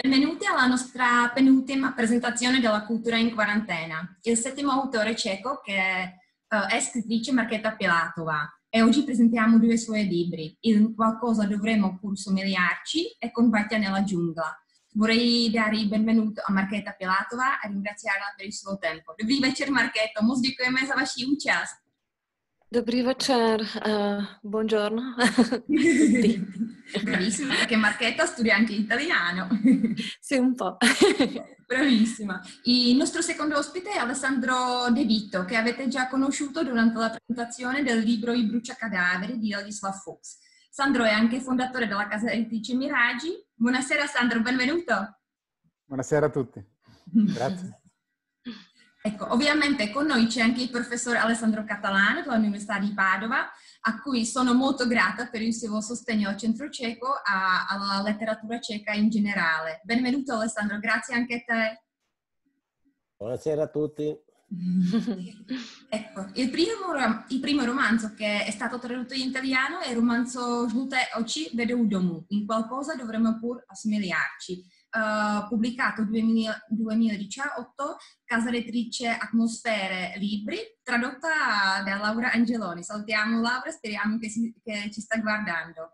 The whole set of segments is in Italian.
benvenuti alla nostra penultima presentazione della cultura in quarantena. Il settimo autore cieco che uh, è scrittrice Marchetta Pilatova e oggi presentiamo due suoi libri, Il qualcosa dovremmo pur somigliarci e Convegna nella giungla. Vorrei dare il benvenuto a Marchetta Pilatova e ringraziarla per il suo tempo. Dobrý večer, Markéto, moc děkujeme za vaši účast. Dobrý večer, uh, buongiorno. Bravissima, perché Marchetta studia anche italiano. Sì, un po'. Bravissima. Il nostro secondo ospite è Alessandro De Vito, che avete già conosciuto durante la presentazione del libro I bruciacadaveri di Ladislav Fuchs. Sandro è anche fondatore della casa editrice Miragi. Buonasera Sandro, benvenuto. Buonasera a tutti. Grazie. Ecco, ovviamente con noi c'è anche il professor Alessandro Catalano dell'Università di Padova, a cui sono molto grata per il suo sostegno al centro ceco, a, alla letteratura ceca in generale. Benvenuto Alessandro, grazie anche a te. Buonasera a tutti. ecco, il primo, il primo, romanzo che è stato tradotto in italiano è il romanzo Žluté oči vedou domů, in qualcosa dovremmo pur assomigliarci uh, pubblicato 2000, 2018, casa editrice Atmosfere Libri, tradotta da Laura Angeloni. Salutiamo Laura, speriamo che, si, che ci sta guardando.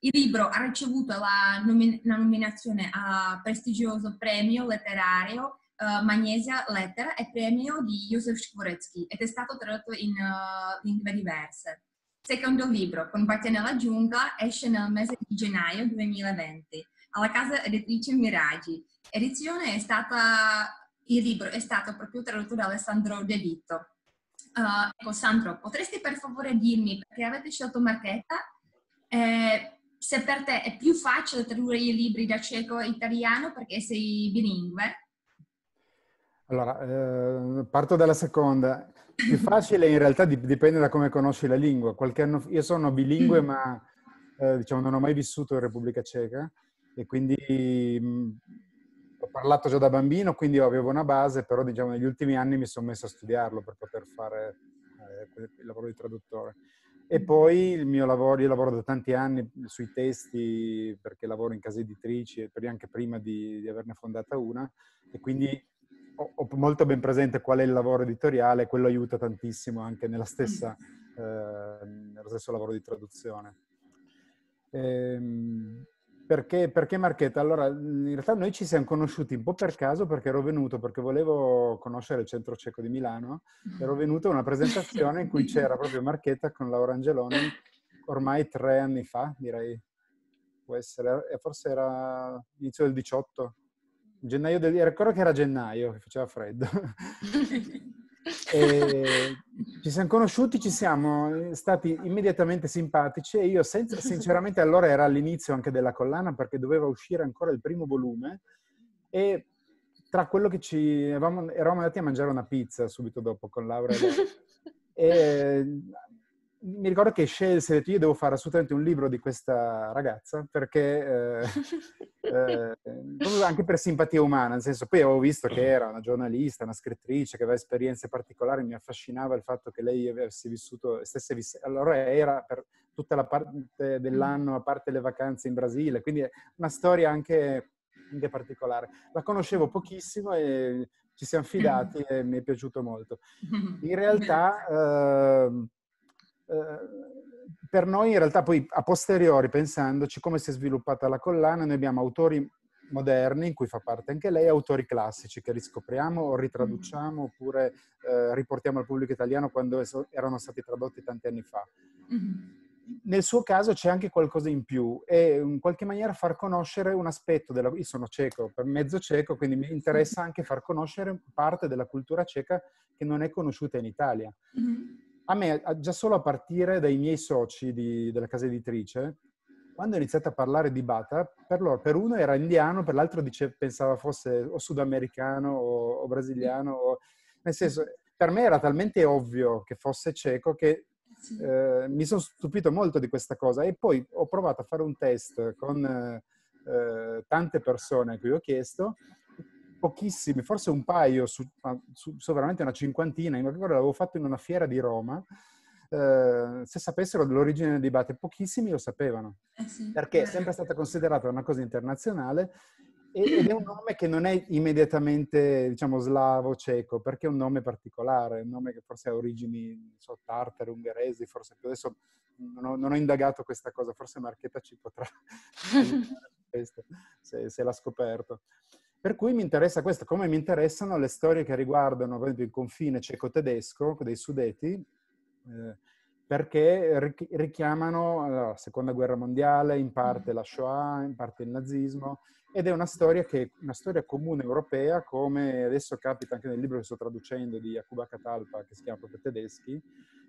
Il libro ha ricevuto la, nomin- la nominazione al prestigioso premio letterario uh, Magnesia Lettera e premio di Josef Skvoretsky ed è stato tradotto in uh, lingue diverse. Secondo libro, Con Batte nella giungla, esce nel mese di gennaio 2020 alla casa editrice Miragi. Edizione è stata, il libro è stato proprio tradotto da Alessandro De Vito. Uh, ecco, Sandro, potresti per favore dirmi perché avete scelto Marchetta? Eh, se per te è più facile tradurre i libri da cieco a italiano perché sei bilingue? Allora, eh, parto dalla seconda. Più facile in realtà dipende da come conosci la lingua. Qualche anno, io sono bilingue, mm. ma eh, diciamo, non ho mai vissuto in Repubblica Ceca e quindi mh, mhmm, ho parlato già da bambino, quindi avevo una base, però diciamo negli ultimi anni mi sono messo a studiarlo per poter fare eh, il lavoro di traduttore. E poi il mio lavoro, io lavoro da tanti anni sui testi perché lavoro in case editrici e anche prima di, di averne fondata una e quindi ho, ho, molto ben presente qual è il lavoro editoriale quello aiuta tantissimo anche nella stessa, eh, nello stesso lavoro di traduzione. Ehm, perché, perché Marchetta? Allora, in realtà noi ci siamo conosciuti un po' per caso perché ero venuto, perché volevo conoscere il centro cieco di Milano, ero venuto a una presentazione in cui c'era proprio Marchetta con Laura Angeloni, ormai tre anni fa, direi, può essere, forse era inizio del 18, gennaio del... ricordo che era gennaio, che faceva freddo. E ci siamo conosciuti, ci siamo stati immediatamente simpatici e io senza, sinceramente allora era all'inizio anche della collana perché doveva uscire ancora il primo volume e tra quello che ci eravamo, eravamo andati a mangiare una pizza subito dopo con Laura e, e mi ricordo che scelse, detto io devo fare assolutamente un libro di questa ragazza perché eh, eh, anche per simpatia umana, nel senso poi avevo visto che era una giornalista, una scrittrice che aveva esperienze particolari, mi affascinava il fatto che lei avesse vissuto, stesse vissuto, allora era per tutta la parte dell'anno, a parte le vacanze in Brasile, quindi una storia anche, anche particolare. La conoscevo pochissimo e ci siamo fidati e mi è piaciuto molto. In realtà... Eh, per noi in realtà poi a posteriori, pensandoci come si è sviluppata la collana, noi abbiamo autori moderni, in cui fa parte anche lei, autori classici che riscopriamo o ritraduciamo oppure eh, riportiamo al pubblico italiano quando erano stati tradotti tanti anni fa. Mm-hmm. Nel suo caso c'è anche qualcosa in più e in qualche maniera far conoscere un aspetto della... Io sono cieco, per mezzo cieco, quindi mi interessa anche far conoscere parte della cultura ceca che non è conosciuta in Italia. Mm-hmm a me, già solo a partire dai miei soci di, della casa editrice, quando ho iniziato a parlare di Bata, per, loro, per uno era indiano, per l'altro dice, pensava fosse o sudamericano o, o brasiliano. O, nel senso, per me era talmente ovvio che fosse cieco che eh, mi sono stupito molto di questa cosa. E poi ho provato a fare un test con eh, tante persone a cui ho chiesto pochissimi, forse un paio, su, su, su veramente una cinquantina, in ricordo l'avevo fatto in una fiera di Roma, eh, se sapessero dell'origine di Bate, pochissimi lo sapevano, eh sì, perché è sempre stata considerata una cosa internazionale ed è un nome che non è immediatamente, diciamo, slavo, ceco, perché è un nome particolare, un nome che forse ha origini, so, tartare, ungheresi, forse più adesso non ho, non ho, indagato questa cosa, forse Marchetta ci potrà questo, se, se l'ha scoperto. Per cui mi interessa questo, come mi interessano le storie che riguardano, per esempio, il confine ceco-tedesco dei Sudeti, eh, perché richiamano la seconda guerra mondiale, in parte la Shoah, in parte il nazismo, ed è una storia, che, una storia comune europea, come adesso capita anche nel libro che sto traducendo di Jakuba Catalpa, che si chiama proprio Tedeschi,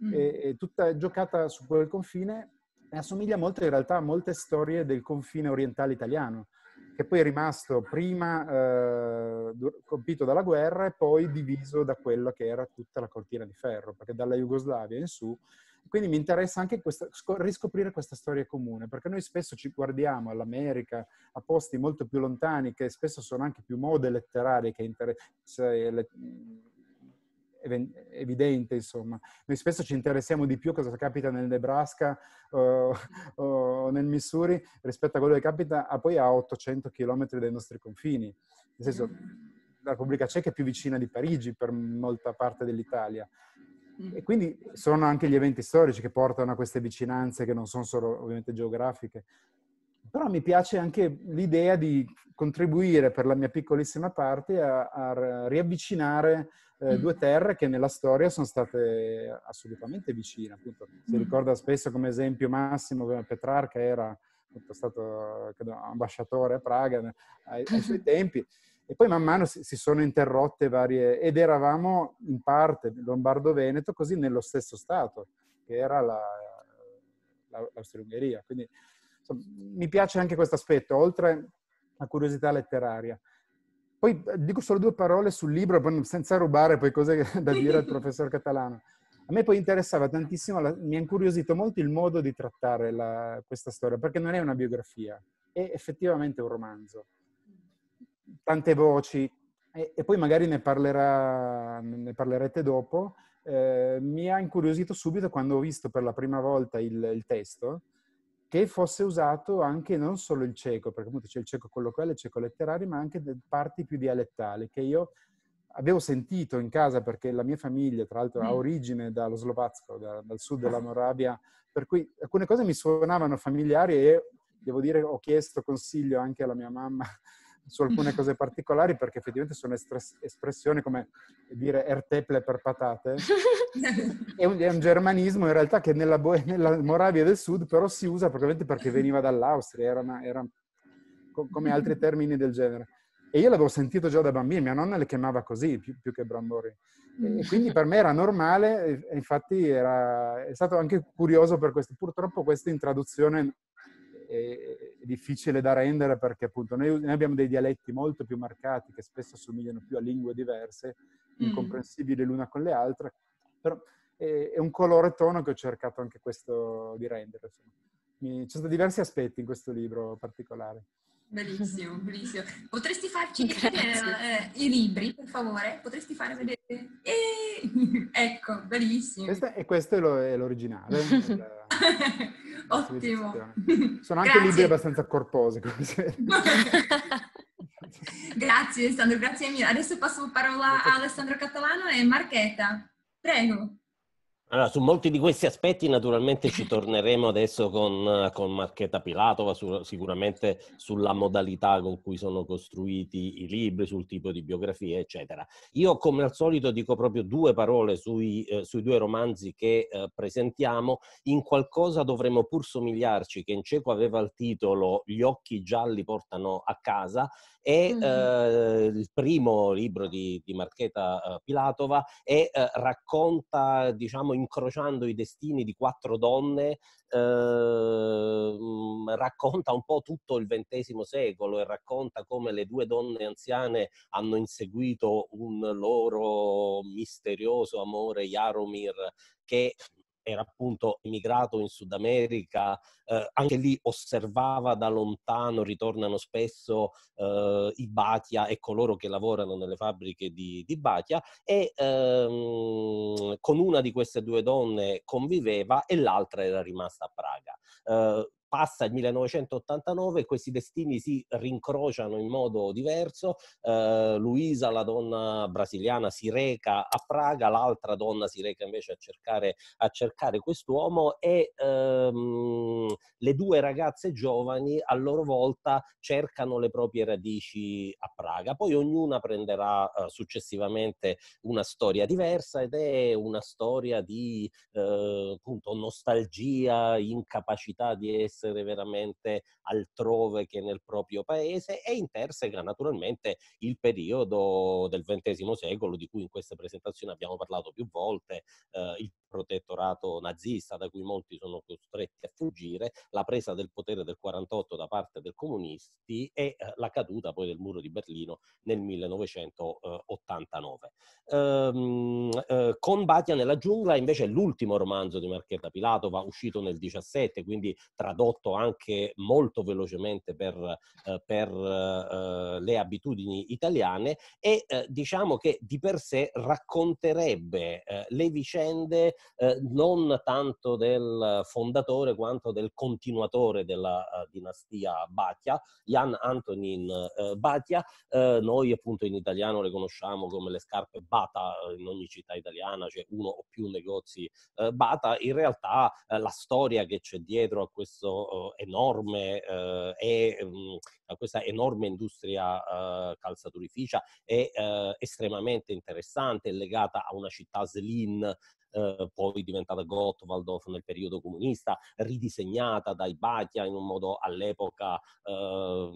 mm. e, e tutta giocata su quel confine e assomiglia molto in realtà a molte storie del confine orientale italiano, che poi è rimasto prima eh, colpito dalla guerra e poi diviso da quello che era tutta la cortina di ferro, perché dalla Jugoslavia in su. Quindi mi interessa anche questa, riscoprire questa storia comune, perché noi spesso ci guardiamo all'America, a posti molto più lontani, che spesso sono anche più mode letterarie che interesse, evidente, insomma. Noi spesso ci interessiamo di più cosa capita nel Nebraska o, o nel Missouri rispetto a quello che capita a poi a 800 km dai nostri confini. Nel senso, la Repubblica Ceca è più vicina di Parigi per molta parte dell'Italia. E quindi sono anche gli eventi storici che portano a queste vicinanze che non sono solo ovviamente geografiche. Però mi piace anche l'idea di contribuire per la mia piccolissima parte a, a riavvicinare eh, due terre che nella storia sono state assolutamente vicine. Appunto, si ricorda spesso come esempio massimo Petrarca era stato credo, ambasciatore a Praga ai, ai suoi tempi e poi man mano si, si sono interrotte varie, ed eravamo in parte Lombardo-Veneto così nello stesso Stato, che era la, la, l'Austria-Ungheria. Quindi insomma, mi piace anche questo aspetto, oltre a curiosità letteraria. Poi dico solo due parole sul libro, senza rubare poi cose da dire al professor Catalano. A me poi interessava tantissimo, la, mi ha incuriosito molto il modo di trattare la, questa storia, perché non è una biografia, è effettivamente un romanzo tante voci e, e poi magari ne, parlerà, ne parlerete dopo. Eh, mi ha incuriosito subito quando ho visto per la prima volta il, il, testo che fosse usato anche non solo il cieco, perché appunto c'è il cieco colloquiale, il cieco letterario, ma anche parti più dialettali che io avevo sentito in casa perché la mia famiglia, tra l'altro, ha mm. origine dallo Slovazco, da, dal sud della Moravia, per cui alcune cose mi suonavano familiari e devo dire ho chiesto consiglio anche alla mia mamma su alcune cose particolari perché effettivamente sono estres- espressioni come dire erteple per patate. è, un, è, un, germanismo in realtà che nella, Bo- nella, Moravia del Sud però si usa probabilmente perché veniva dall'Austria, era, una, era co- come altri termini del genere. E io l'avevo sentito già da bambino, mia nonna le chiamava così più, più che brambori. E quindi per me era normale, e infatti era, è stato anche curioso per questo. Purtroppo questa in traduzione è, è difficile da rendere perché appunto noi, noi, abbiamo dei dialetti molto più marcati che spesso somigliano più a lingue diverse, mm. incomprensibili l'una con le altre, però è, è un colore tono che ho cercato anche questo di rendere. Mi, ci sono diversi aspetti in questo libro particolare. Bellissimo, bellissimo. Potresti farci vedere eh, i libri, per favore? Potresti fare vedere? Eh, ecco, bellissimo. Questa, e questo è, l'originale. Ottimo. Sono anche grazie. libri abbastanza corposi. grazie Alessandro, grazie mille. Adesso passo la parola a Alessandro Catalano e Marchetta. Prego. Allora, su molti di questi aspetti naturalmente ci torneremo adesso con, con Marchetta Pilatova, su, sicuramente sulla modalità con cui sono costruiti i libri, sul tipo di biografie, eccetera. Io come al solito dico proprio due parole sui, eh, sui due romanzi che eh, presentiamo. In qualcosa dovremmo pur somigliarci, che in cieco aveva il titolo Gli occhi gialli portano a casa e mm-hmm. il primo libro di, di Marchetta eh, Pilatova e eh, racconta, diciamo, incrociando i destini di quattro donne, eh, racconta un po' tutto il XX secolo e racconta come le due donne anziane hanno inseguito un loro misterioso amore, Jaromir, che era appunto emigrato in Sud America, eh, anche lì osservava da lontano, ritornano spesso eh, i Batia e coloro che lavorano nelle fabbriche di, di Batia e ehm, con una di queste due donne conviveva e l'altra era rimasta a Praga. Eh, passa il 1989 e questi destini si rincrociano in modo diverso. Eh, Luisa, la donna brasiliana, si reca a Praga, l'altra donna si reca invece a cercare, a cercare quest'uomo e ehm, le due ragazze giovani a loro volta cercano le proprie radici a Praga. Poi ognuna prenderà eh, successivamente una storia diversa ed è una storia di eh, appunto nostalgia, incapacità di essere veramente altrove che nel proprio paese e interseca naturalmente il periodo del XX secolo di cui in queste presentazioni abbiamo parlato più volte, eh, il protettorato nazista da cui molti sono costretti a fuggire, la presa del potere del 48 da parte dei comunisti e eh, la caduta poi del muro di Berlino nel 1989. Ehm, eh, con Batia nella giungla invece è l'ultimo romanzo di Marchetta Pilatova, uscito nel 17, quindi tradotto anche molto velocemente per, eh, per eh, le abitudini italiane e eh, diciamo che di per sé racconterebbe eh, le vicende eh, non tanto del fondatore quanto del continuatore della uh, dinastia Batia, Jan Antonin uh, Batia. Noi appunto in italiano le conosciamo come le scarpe Bata, in ogni città italiana c'è uno o più negozi Bata. In realtà la storia che c'è dietro a questo enorme e um, a questa enorme industria calzaturificia è estremamente interessante, è legata a una città Slin eh, poi diventata Gottwaldorf nel periodo comunista, ridisegnata dai Batia in un modo all'epoca eh,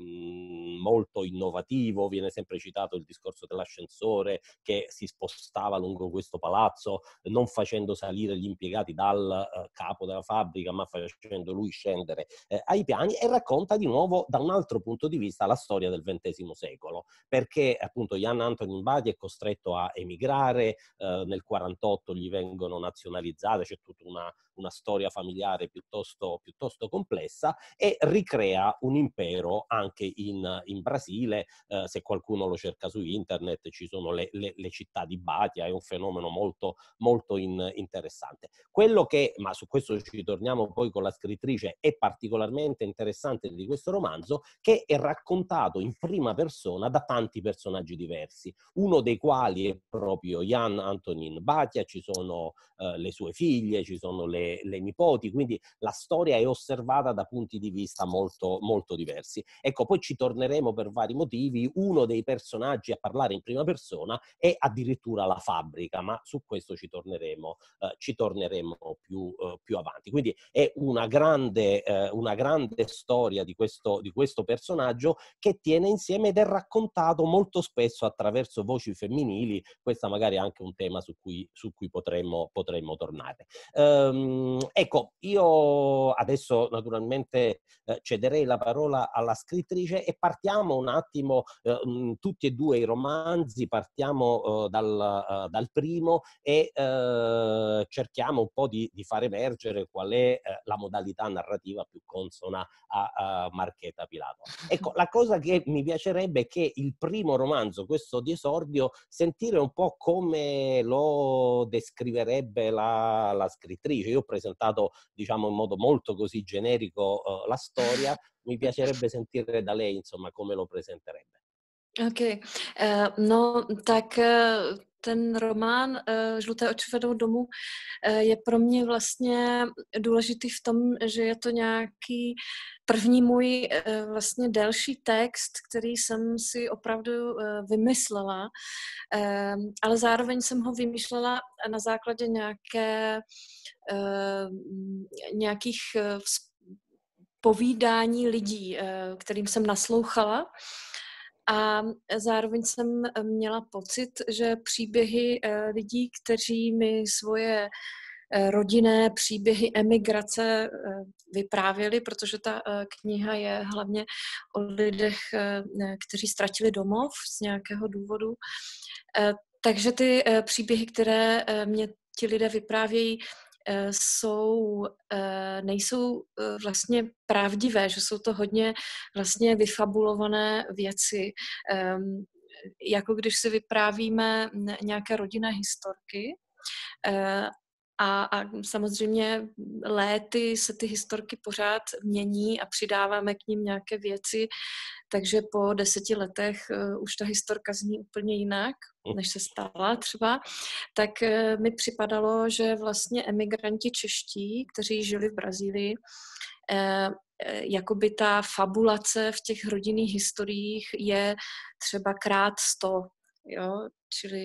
molto innovativo, viene sempre citato il discorso dell'ascensore che si spostava lungo questo palazzo, non facendo salire gli impiegati dal eh, capo della fabbrica, ma facendo lui scendere eh, ai piani e racconta di nuovo da un altro punto di vista la storia del XX secolo, perché appunto Jan Antonin Batia è costretto a emigrare, eh, nel 48 gli vengono vengono nazionalizzate, c'è tutta una, una storia familiare piuttosto, piuttosto, complessa e ricrea un impero anche in, in Brasile. Eh, se qualcuno lo cerca su internet ci sono le, le, le città di Batia, è un fenomeno molto, molto in, interessante. Quello che, ma su questo ci torniamo poi con la scrittrice, è particolarmente interessante di questo romanzo, che è raccontato in prima persona da tanti personaggi diversi, uno dei quali è proprio Jan Antonin Batia, ci sono eh, le sue figlie, ci sono le, le, nipoti, quindi la storia è osservata da punti di vista molto, molto diversi. Ecco, poi ci torneremo per vari motivi, uno dei personaggi a parlare in prima persona è addirittura la fabbrica, ma su questo ci torneremo, eh, ci torneremo più, eh, più, avanti. Quindi è una grande, eh, una grande storia di questo, di questo personaggio che tiene insieme ed è raccontato molto spesso attraverso voci femminili, questo magari è anche un tema su cui, su cui potremmo potremmo, tornare. Ehm, ecco, io adesso naturalmente eh, cederei la parola alla scrittrice e partiamo un attimo, eh, tutti e due i romanzi, partiamo eh, dal, eh, dal, primo e eh, cerchiamo un po' di, di, far emergere qual è la modalità narrativa più consona a, a Marchetta Pilato. Ecco, la cosa che mi piacerebbe è che il primo romanzo, questo di esordio, sentire un po' come lo descriverebbe la, la, scrittrice. Io presentato, diciamo, in modo molto così generico uh, la storia, mi piacerebbe sentire da lei, insomma, come lo presenterebbe. Ok, uh, no, tak uh, ten román uh, Žluté oči vedou domů je pro mě vlastně důležitý v tom, že je to nějaký první můj vlastně delší text, který jsem si opravdu vymyslela, ale zároveň jsem ho vymýšlela na základě nějaké, nějakých povídání lidí, kterým jsem naslouchala. A zároveň jsem měla pocit, že příběhy eh, lidí, kteří mi svoje eh, rodinné příběhy emigrace eh, vyprávěli, protože ta kniha je hlavně o lidech, kteří ztratili domov z nějakého důvodu. Takže ty příběhy, které mě ti lidé vyprávějí, Eh, jsou, eh, nejsou eh, vlastně pravdivé, že jsou to hodně vlastně vyfabulované věci, ehm, jako když si vyprávíme nějaké rodinné historky, a, a samozřejmě léty se ty historky pořád mění a přidáváme k ním nějaké věci, takže po deseti letech uh, už ta historka zní úplně jinak, hm. než se stala třeba, tak uh, mi připadalo, že vlastně emigranti čeští, kteří žili v Brazílii, uh, jakoby ta fabulace v těch rodinných historiích je třeba krát sto, jo, čili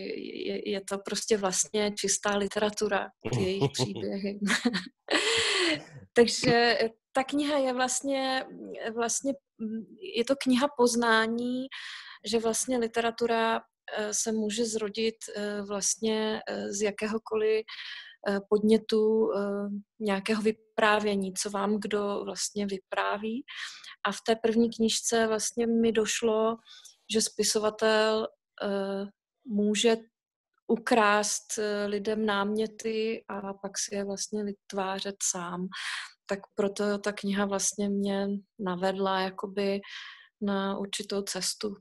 je, je to prostě vlastně čistá literatura, ty jejich příběhy. Takže ta kniha je vlastně, vlastně, je to kniha poznání, že vlastně literatura eh, se může zrodit eh, vlastně eh, z jakéhokoliv podnětu nějakého vyprávění, co vám kdo vlastně vypráví. A v té první knižce vlastně mi došlo, že spisovatel může ukrást eh, lidem náměty a pak si je vlastně vytvářet sám. Tak proto ta kniha vlastně mě navedla jakoby na určitou cestu.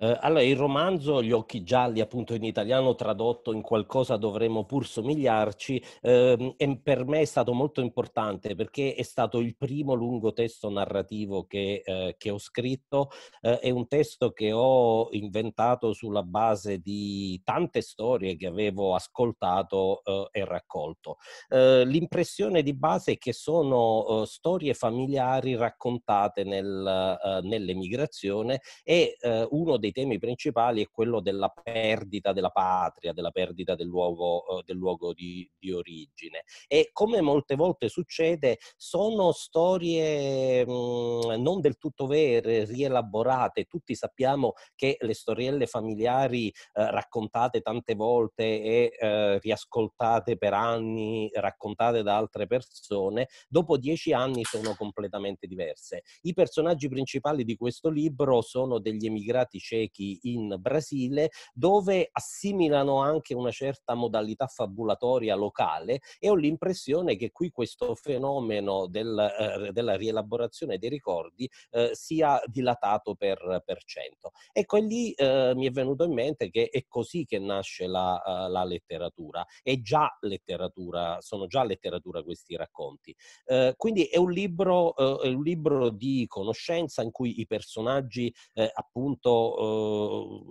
Eh, allora, il romanzo Gli occhi gialli, appunto in italiano tradotto in qualcosa dovremmo pur somigliarci, è, per me è stato molto importante perché è stato il primo lungo testo narrativo che, eh, che ho scritto. Eh, è un testo che ho inventato sulla base di tante storie che avevo ascoltato eh, e raccolto. Eh, l'impressione di base è che sono eh, storie familiari raccontate nel, nell'emigrazione e uno dei dei temi principali è quello della perdita della patria, della perdita del luogo, eh, del luogo di, di, origine. E come molte volte succede, sono storie mh, mm, non del tutto vere, rielaborate. Tutti sappiamo che le storielle familiari eh, raccontate tante volte e eh, riascoltate per anni, raccontate da altre persone, dopo dieci anni sono completamente diverse. I personaggi principali di questo libro sono degli emigrati ciechi ciechi in Brasile, dove assimilano anche una certa modalità fabulatoria locale e ho l'impressione che qui questo fenomeno del, eh, della rielaborazione dei ricordi eh, sia dilatato per, per cento. Ecco, e lì eh, mi è venuto in mente che è così che nasce la, uh, la letteratura. È già letteratura, sono già letteratura questi racconti. Uh, quindi è un, libro, uh, è un libro di conoscenza in cui i personaggi appunto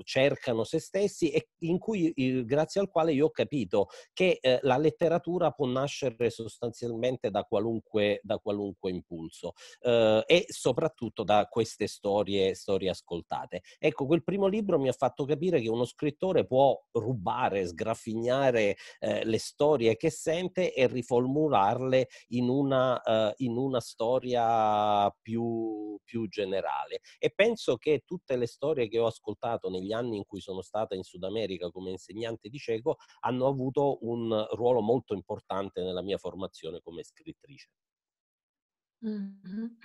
Cercano se stessi e in cui, grazie al quale io ho capito che eh, la letteratura può nascere sostanzialmente da qualunque, da qualunque impulso eh, e soprattutto da queste storie, storie ascoltate. Ecco, quel primo libro mi ha fatto capire che uno scrittore può rubare, sgraffignare eh, le storie che sente e riformularle in una, in una storia più, più generale. E penso che tutte le storie che ho ascoltato negli anni in cui sono stata in Sud America come insegnante di cieco hanno avuto un ruolo molto importante nella mia formazione come scrittrice. Mm-hmm.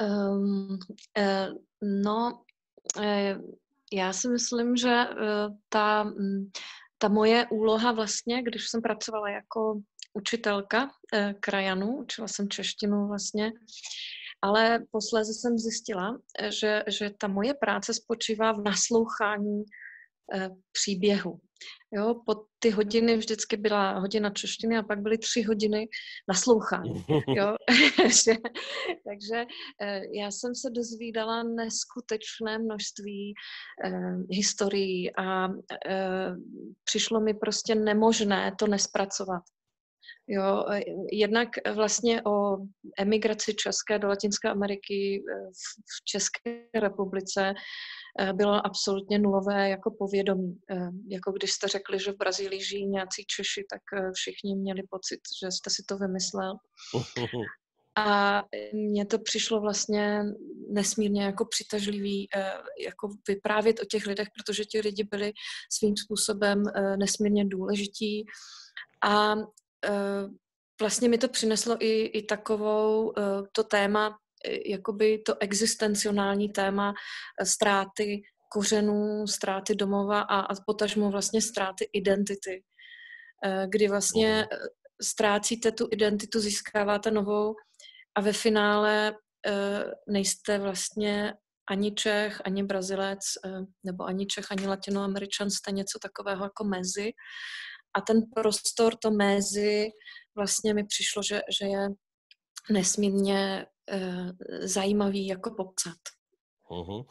Um, eh, no, eh, já si myslím, že eh, ta, mm, ta moje úloha vlastně, když jsem pracovala jako učitelka eh, krajanů, učila jsem češtinu vlastně, ale posléze jsem zjistila, že, že ta moje práce spočívá v naslouchání eh, příběhu. Jo, po ty hodiny vždycky byla hodina češtiny a pak byly tři hodiny naslouchání. Jo? Takže eh, já jsem se dozvídala neskutečné množství eh, historií a eh, přišlo mi prostě nemožné to nespracovat. Jo, e, jednak vlastně o emigraci české do Latinské Ameriky e, v České republice e, bylo absolutně nulové jako povědomí. Jako když jste řekli, že v Brazílii žijí nějací Češi, tak všichni měli pocit, že jste si to vymyslel. A mně to přišlo vlastně nesmírně jako přitažlivý jako vyprávět o těch lidech, protože ti lidi byli svým způsobem nesmírně důležití. A vlastně mi to přineslo i, i takovou eh, to téma, eh, jakoby to existencionální téma ztráty kořenů, ztráty domova a, a potažmo vlastně ztráty identity, kdy vlastně mhm. ztrácíte tu identitu, získáváte novou a ve finále nejste vlastně ani Čech, ani Brazilec, nebo ani Čech, ani Latinoameričan, jste něco takového jako mezi a ten prostor, to mezi, vlastně mi přišlo, že, že je nesmírně uh, zajímavý jako popsat. Uh-huh.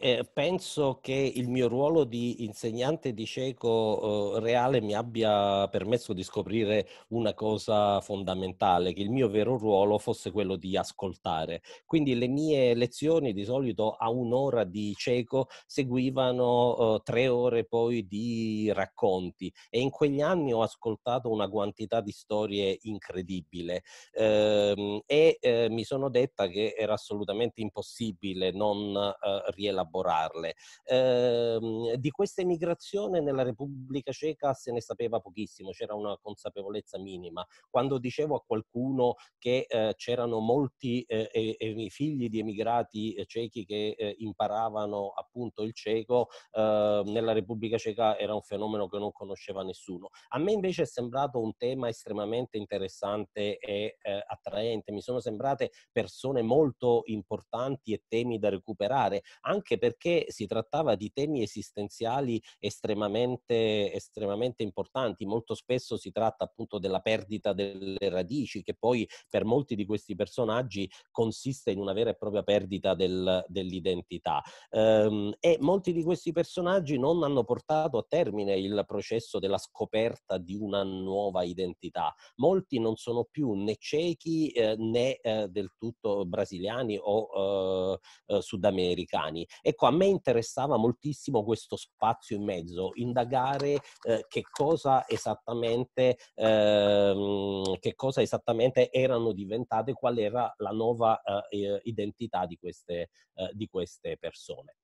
Eh, penso che il mio ruolo di insegnante di cieco eh, reale mi abbia permesso di scoprire una cosa fondamentale, che il mio vero ruolo fosse quello di ascoltare. Quindi le mie lezioni di solito a un'ora di cieco seguivano eh, tre ore poi di racconti. E in quegli anni ho ascoltato una quantità di storie incredibile. Ehm, e eh, mi sono detta che era assolutamente impossibile non eh, rielaborarle. Eh, di questa emigrazione nella Repubblica Ceca se ne sapeva pochissimo, c'era una consapevolezza minima. Quando dicevo a qualcuno che eh, c'erano molti eh, figli di emigrati eh, cechi che eh, imparavano appunto il ceco, ehm, nella Repubblica Ceca era un fenomeno che non conosceva nessuno. A me invece è sembrato un tema estremamente interessante e eh, attraente, mi sono sembrate persone molto importanti e temi da recuperare, anche perché si trattava di temi esistenziali estremamente, estremamente importanti. Molto spesso si tratta appunto della perdita delle radici, che poi per molti di questi personaggi consiste in una vera e propria perdita del, dell'identità. Ehm, e molti di questi personaggi non hanno portato a termine il processo della scoperta di una nuova identità. Molti non sono più né ciechi eh, né eh, del tutto brasiliani o eh, eh sudamericani italiani. Ecco, a me interessava moltissimo questo spazio in mezzo, indagare eh, che, cosa esattamente, ehm, che cosa esattamente erano diventate, qual era la nuova eh, identità di queste, eh, di queste persone.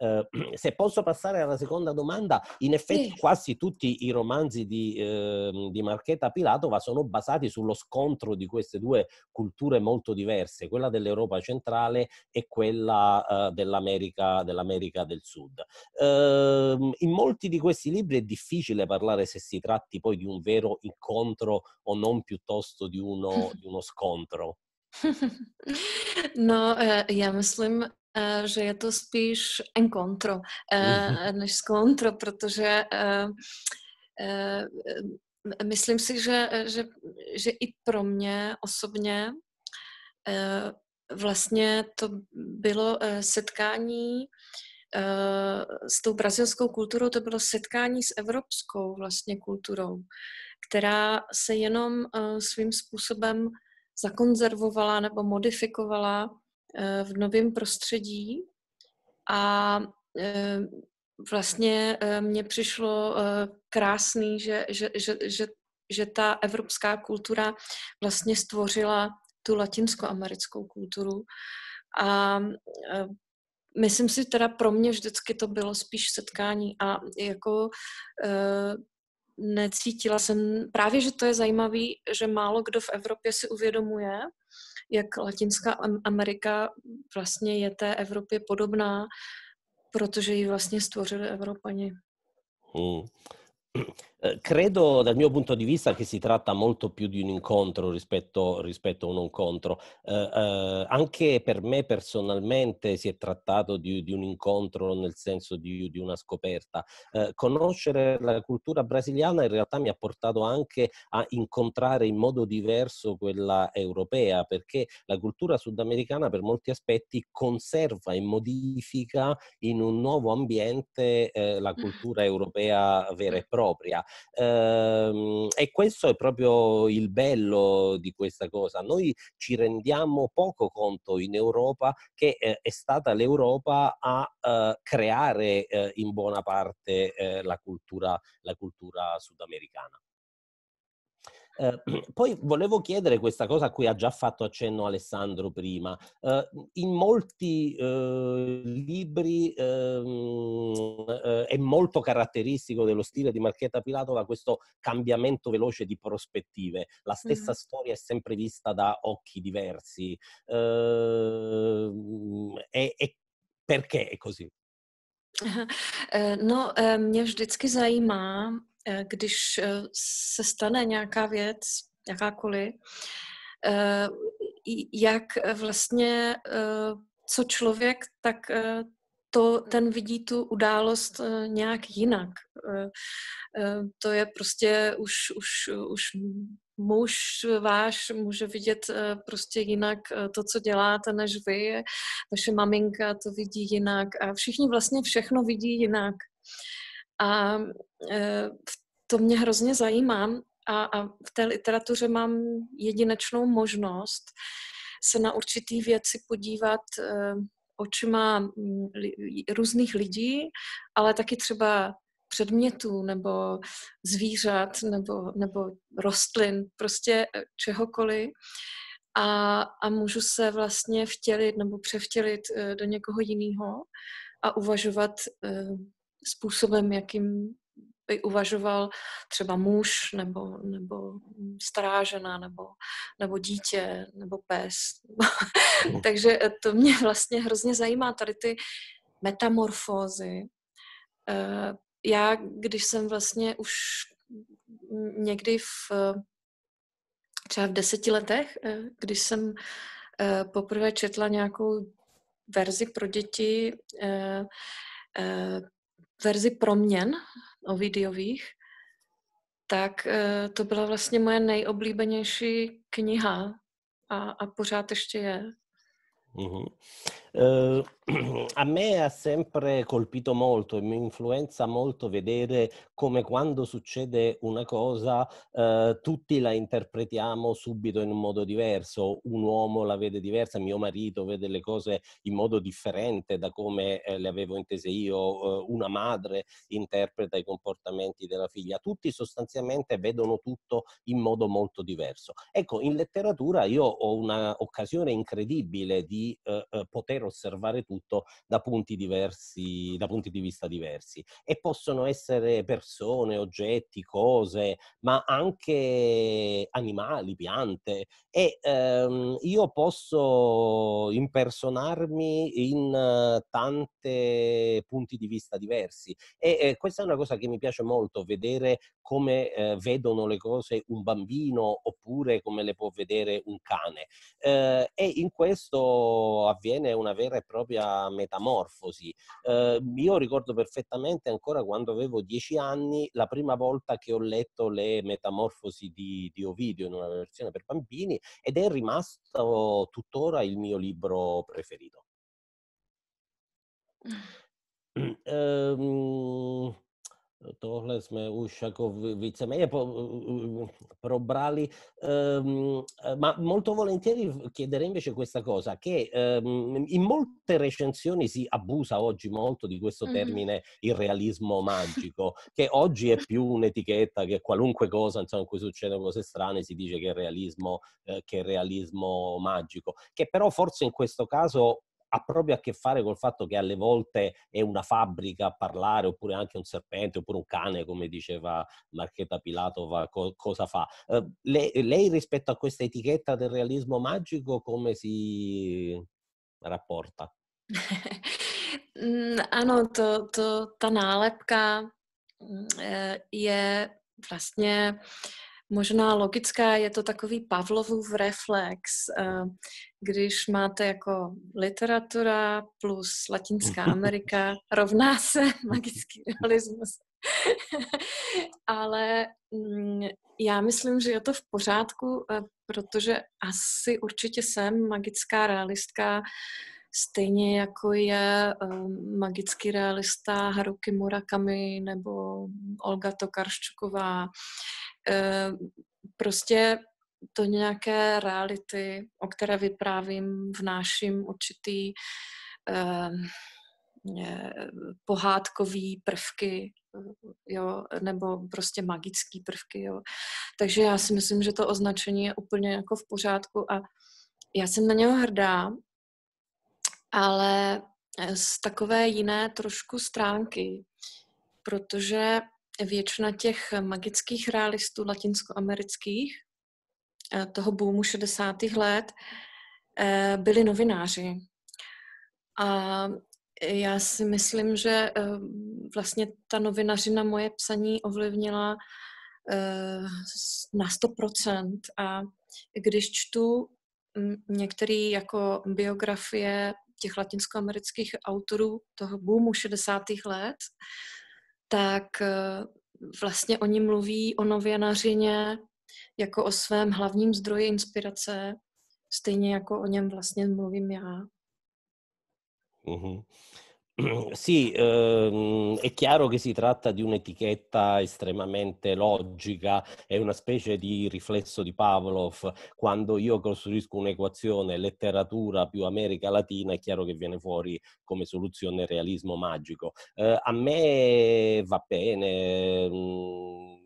Uh, se posso passare alla seconda domanda, in effetti sì. quasi tutti i romanzi di, uh, di, Marchetta Pilatova sono basati sullo scontro di queste due culture molto diverse, quella dell'Europa centrale e quella uh, dell'America, dell'America, del Sud. Ehm, in molti di questi libri è difficile parlare se si tratti poi di un vero incontro o non piuttosto di uno, di uno scontro. No, eh, myslím, Eh, že je to spíš encontro mm-hmm. než skontro, protože eh, myslím si, že, že, že i pro mě osobně vlastně to bylo setkání s tou brazilskou kulturou, to bylo setkání s evropskou vlastně kulturou, která se jenom svým způsobem zakonzervovala nebo modifikovala Eh, v novém prostředí. A eh, vlastně eh, mně přišlo krásný, že, že, že, že, že ta evropská kultura vlastně stvořila tu latinskoamerickou kulturu. A myslím si teda pro mě vždycky to bylo spíš setkání a jako necítila jsem, právě že to je zajímavé, že málo kdo v Evropě si uvědomuje, jak Latinská Amerika vlastně je té Evropě podobná, protože ji vlastně stvořili Evropani. Hmm. Eh, credo dal mio punto di vista che si tratta molto più di un incontro rispetto, rispetto a un incontro. Eh, eh, anche per me personalmente si è trattato di, di un incontro nel senso di, di una scoperta. Eh, conoscere la cultura brasiliana in realtà mi ha portato anche a incontrare in modo diverso quella europea, perché la cultura sudamericana per molti aspetti conserva e modifica in un nuovo ambiente eh, la cultura europea vera e propria propria. Ehm, e questo è proprio il bello di questa cosa. Noi ci rendiamo poco conto in Europa che eh, è stata l'Europa a eh, creare eh, in buona parte la cultura, la cultura sudamericana. Eh, poi volevo chiedere questa cosa a cui ha già fatto accenno Alessandro prima. Eh, in molti eh, libri ehm, eh, è molto caratteristico dello stile di Marchetta Pilatova questo cambiamento veloce di prospettive. La stessa mm-hmm. storia è sempre vista da occhi diversi. Ehm, e, e perché è così? Eh, no, mě vždycky zajímá, Eh, když eh, se stane nějaká věc, jakákoliv, eh, jak vlastně co člověk, tak to, ten vidí tu událost uh, nějak jinak. Uh, uh, to je prostě už, už, už muž váš může vidět prostě jinak to, co děláte, než vy. Vaše maminka to vidí jinak a všichni vlastně všechno vidí jinak. A to mě hrozně zajímá a, a v té literatuře mám jedinečnou možnost se na určitý věci podívat očima mm, různých lidí, ale taky třeba předmětů nebo zvířat nebo, nebo rostlin, prostě eh, čehokoliv. A, a můžu se vlastně vtělit nebo převtělit eh, do někoho jiného a uvažovat eh, způsobem, jakým by uvažoval třeba muž nebo, nebo stará žena nebo, nebo dítě nebo pes. Takže to mě vlastně hrozně zajímá, tady ty metamorfózy. Eh, já, když jsem vlastně už někdy v třeba v deseti letech, eh, když jsem eh, poprvé četla nějakou verzi pro děti, verzi proměn Ovidiových, tak eh, to byla vlastně moje nejoblíbenější kniha a, a pořád ještě je. Mm-hmm. Uh, a me ha sempre colpito molto e mi influenza molto vedere come quando succede una cosa uh, tutti la interpretiamo subito in un modo diverso. Un uomo la vede diversa, mio marito vede le cose in modo differente da come eh, le avevo intese io, uh, una madre interpreta i comportamenti della figlia. Tutti sostanzialmente vedono tutto in modo molto diverso. Ecco, in letteratura io ho un'occasione incredibile di poter poter osservare tutto da punti diversi, da punti di vista diversi. E possono essere persone, oggetti, cose, ma anche animali, piante. E ehm, io posso impersonarmi in uh, tante punti di vista diversi. E eh, questa è una cosa che mi piace molto, vedere come eh, vedono le cose un bambino oppure come le può vedere un cane. Eh, e in questo avviene una vera e propria metamorfosi. Eh, io ricordo perfettamente ancora quando avevo dieci anni la prima volta che ho letto le metamorfosi di, di Ovidio in una versione per bambini ed è rimasto tuttora il mio libro preferito. Um, Tohle jsme už jako víceméně probrali, um, ma molto volentieri chiederei invece questa cosa, che um, in molte recensioni si abusa oggi molto di questo termine mm-hmm. il realismo magico, che oggi è più un'etichetta che qualunque cosa insomma, in cui succedono cose strane si dice che è realismo, eh, che è realismo magico, che però forse in questo caso ha proprio a che fare col fatto che alle volte è una fabbrica a parlare, oppure anche un serpente, oppure un cane, come diceva Marchetta Pilatova, co- cosa fa. Uh, lei, lei, rispetto a questa etichetta del realismo magico come si rapporta? Mm, ano, to, to, ta nálepka mm, eh, je vlastně možná logická, je to takový Pavlovův reflex, eh, když máte jako literatura plus Latinská Amerika rovná se magický realismus. Ale mm, já myslím, že je to v pořádku, eh, protože asi určitě jsem magická realistka, stejně jako je um, magický realista Haruki Murakami nebo Olga Tokarščuková. Uh, prostě do nějaké reality, o které vyprávím, vnáším určitý uh, pohádkový prvky, jo, nebo prostě magický prvky, jo. Takže já si myslím, že to označení je úplně jako v pořádku a já jsem na něho hrdá, ale eh, z takové jiné trošku stránky, protože většina těch magických realistů latinskoamerických eh, toho boomu 60. let eh, byli novináři. A já si myslím, že vlastně ta novinařina moje psaní ovlivnila na 100%. A když čtu některé jako biografie těch latinskoamerických autorů toho boomu 60. let, tak vlastně oni mluví o nověnařině jako o svém hlavním zdroji inspirace, stejně jako o něm vlastně mluvím já. Mm-hmm. Sì, ehm, è chiaro che si tratta di un'etichetta estremamente logica, è una specie di riflesso di Pavlov. Quando io costruisco un'equazione letteratura più America Latina, è chiaro che viene fuori come soluzione realismo magico. Eh, a me va bene. Mh, mm,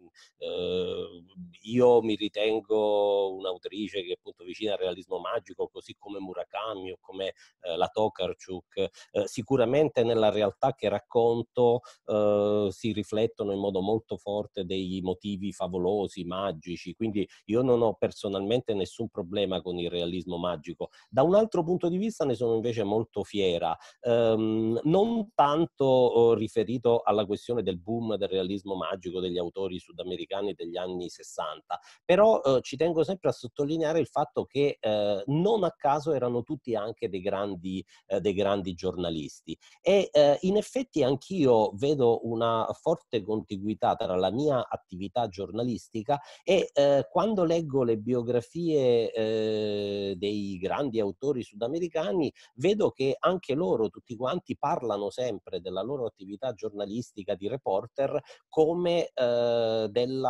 eh, io mi ritengo un'autrice che è appunto vicina al realismo magico, così come Murakami o come eh, la Tokarczuk. Eh, sicuramente nella realtà che racconto eh, si riflettono in modo molto forte dei motivi favolosi, magici, quindi io non ho personalmente nessun problema con il realismo magico. Da un altro punto di vista ne sono invece molto fiera, ehm, non tanto oh, riferito alla questione del boom del realismo magico degli autori sudamericani degli anni 60, 60, però eh, ci tengo sempre a sottolineare il fatto che eh, non a caso erano tutti anche dei grandi, eh, dei grandi giornalisti. E eh, in effetti anch'io vedo una forte contiguità tra la mia attività giornalistica e eh, quando leggo le biografie eh, dei grandi autori sudamericani vedo che anche loro tutti quanti parlano sempre della loro attività giornalistica di reporter come della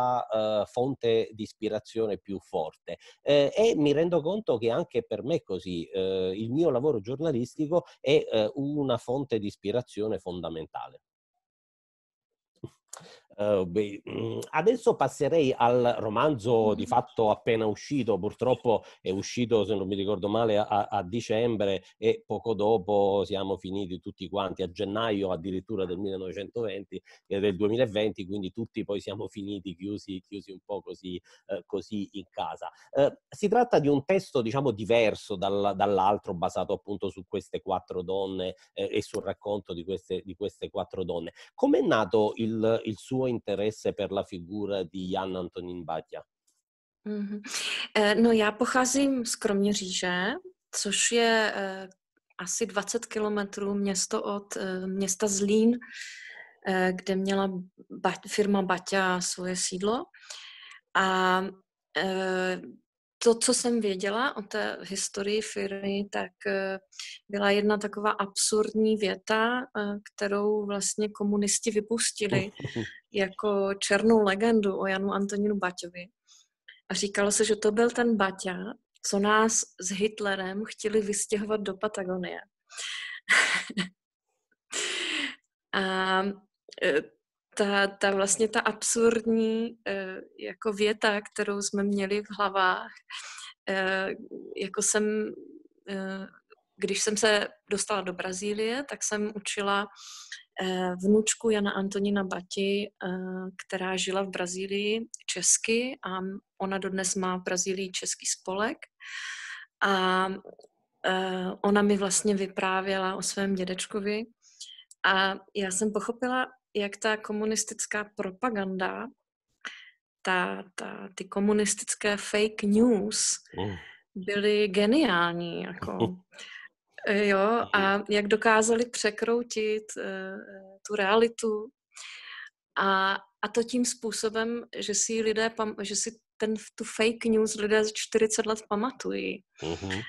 fonte di ispirazione più forte. Eh, e mi rendo conto che anche per me così eh, il mio lavoro giornalistico è eh, una fonte di ispirazione fondamentale. Uh, beh, mm, adesso passerei al romanzo di fatto appena uscito, purtroppo è uscito, se non mi ricordo male, a, a, dicembre e poco dopo siamo finiti tutti quanti, a gennaio addirittura del 1920 e del 2020, quindi tutti poi siamo finiti chiusi, chiusi un po' così, uh, così in casa. Uh, si tratta di un testo, diciamo, diverso dal, dall'altro, basato appunto su queste quattro donne e sul racconto di queste, di queste quattro donne. Com'è nato il, il suo interesse per la figura di Jan Antonín Baťa? Mm-hmm. No já pocházím z Kroměříže, což je eh, asi 20 kilometrů město od eh, města Zlín, eh, kde měla firma Baťa svoje sídlo. A eh, to, co jsem věděla o té historii firmy, tak eh, byla jedna taková absurdní věta, eh, kterou vlastně komunisti vypustili jako černou legendu o Janu Antonínu Baťovi. A říkalo se, že to byl ten Baťa, co nás s Hitlerem chtěli vystěhovat do Patagonie. a eh, ta, ta vlastně ta absurdní uh, jako věta, kterou jsme měli v hlavách, uh, jako jsem, uh, když jsem se dostala do Brazílie, tak jsem učila vnučku Jana Antonina Bati, která žila v Brazílii česky a ona dodnes má v Brazílii český spolek. A ona mi vlastně vyprávěla o svém dědečkovi a já jsem pochopila, jak ta komunistická propaganda, ta, ta, ty komunistické fake news mm. byly geniální. Jako, jo, a jak dokázali překroutit uh, tu realitu a, a to tím způsobem, že si lidé, že si ten, tu fake news lidé za 40 let pamatují. Mm-hmm.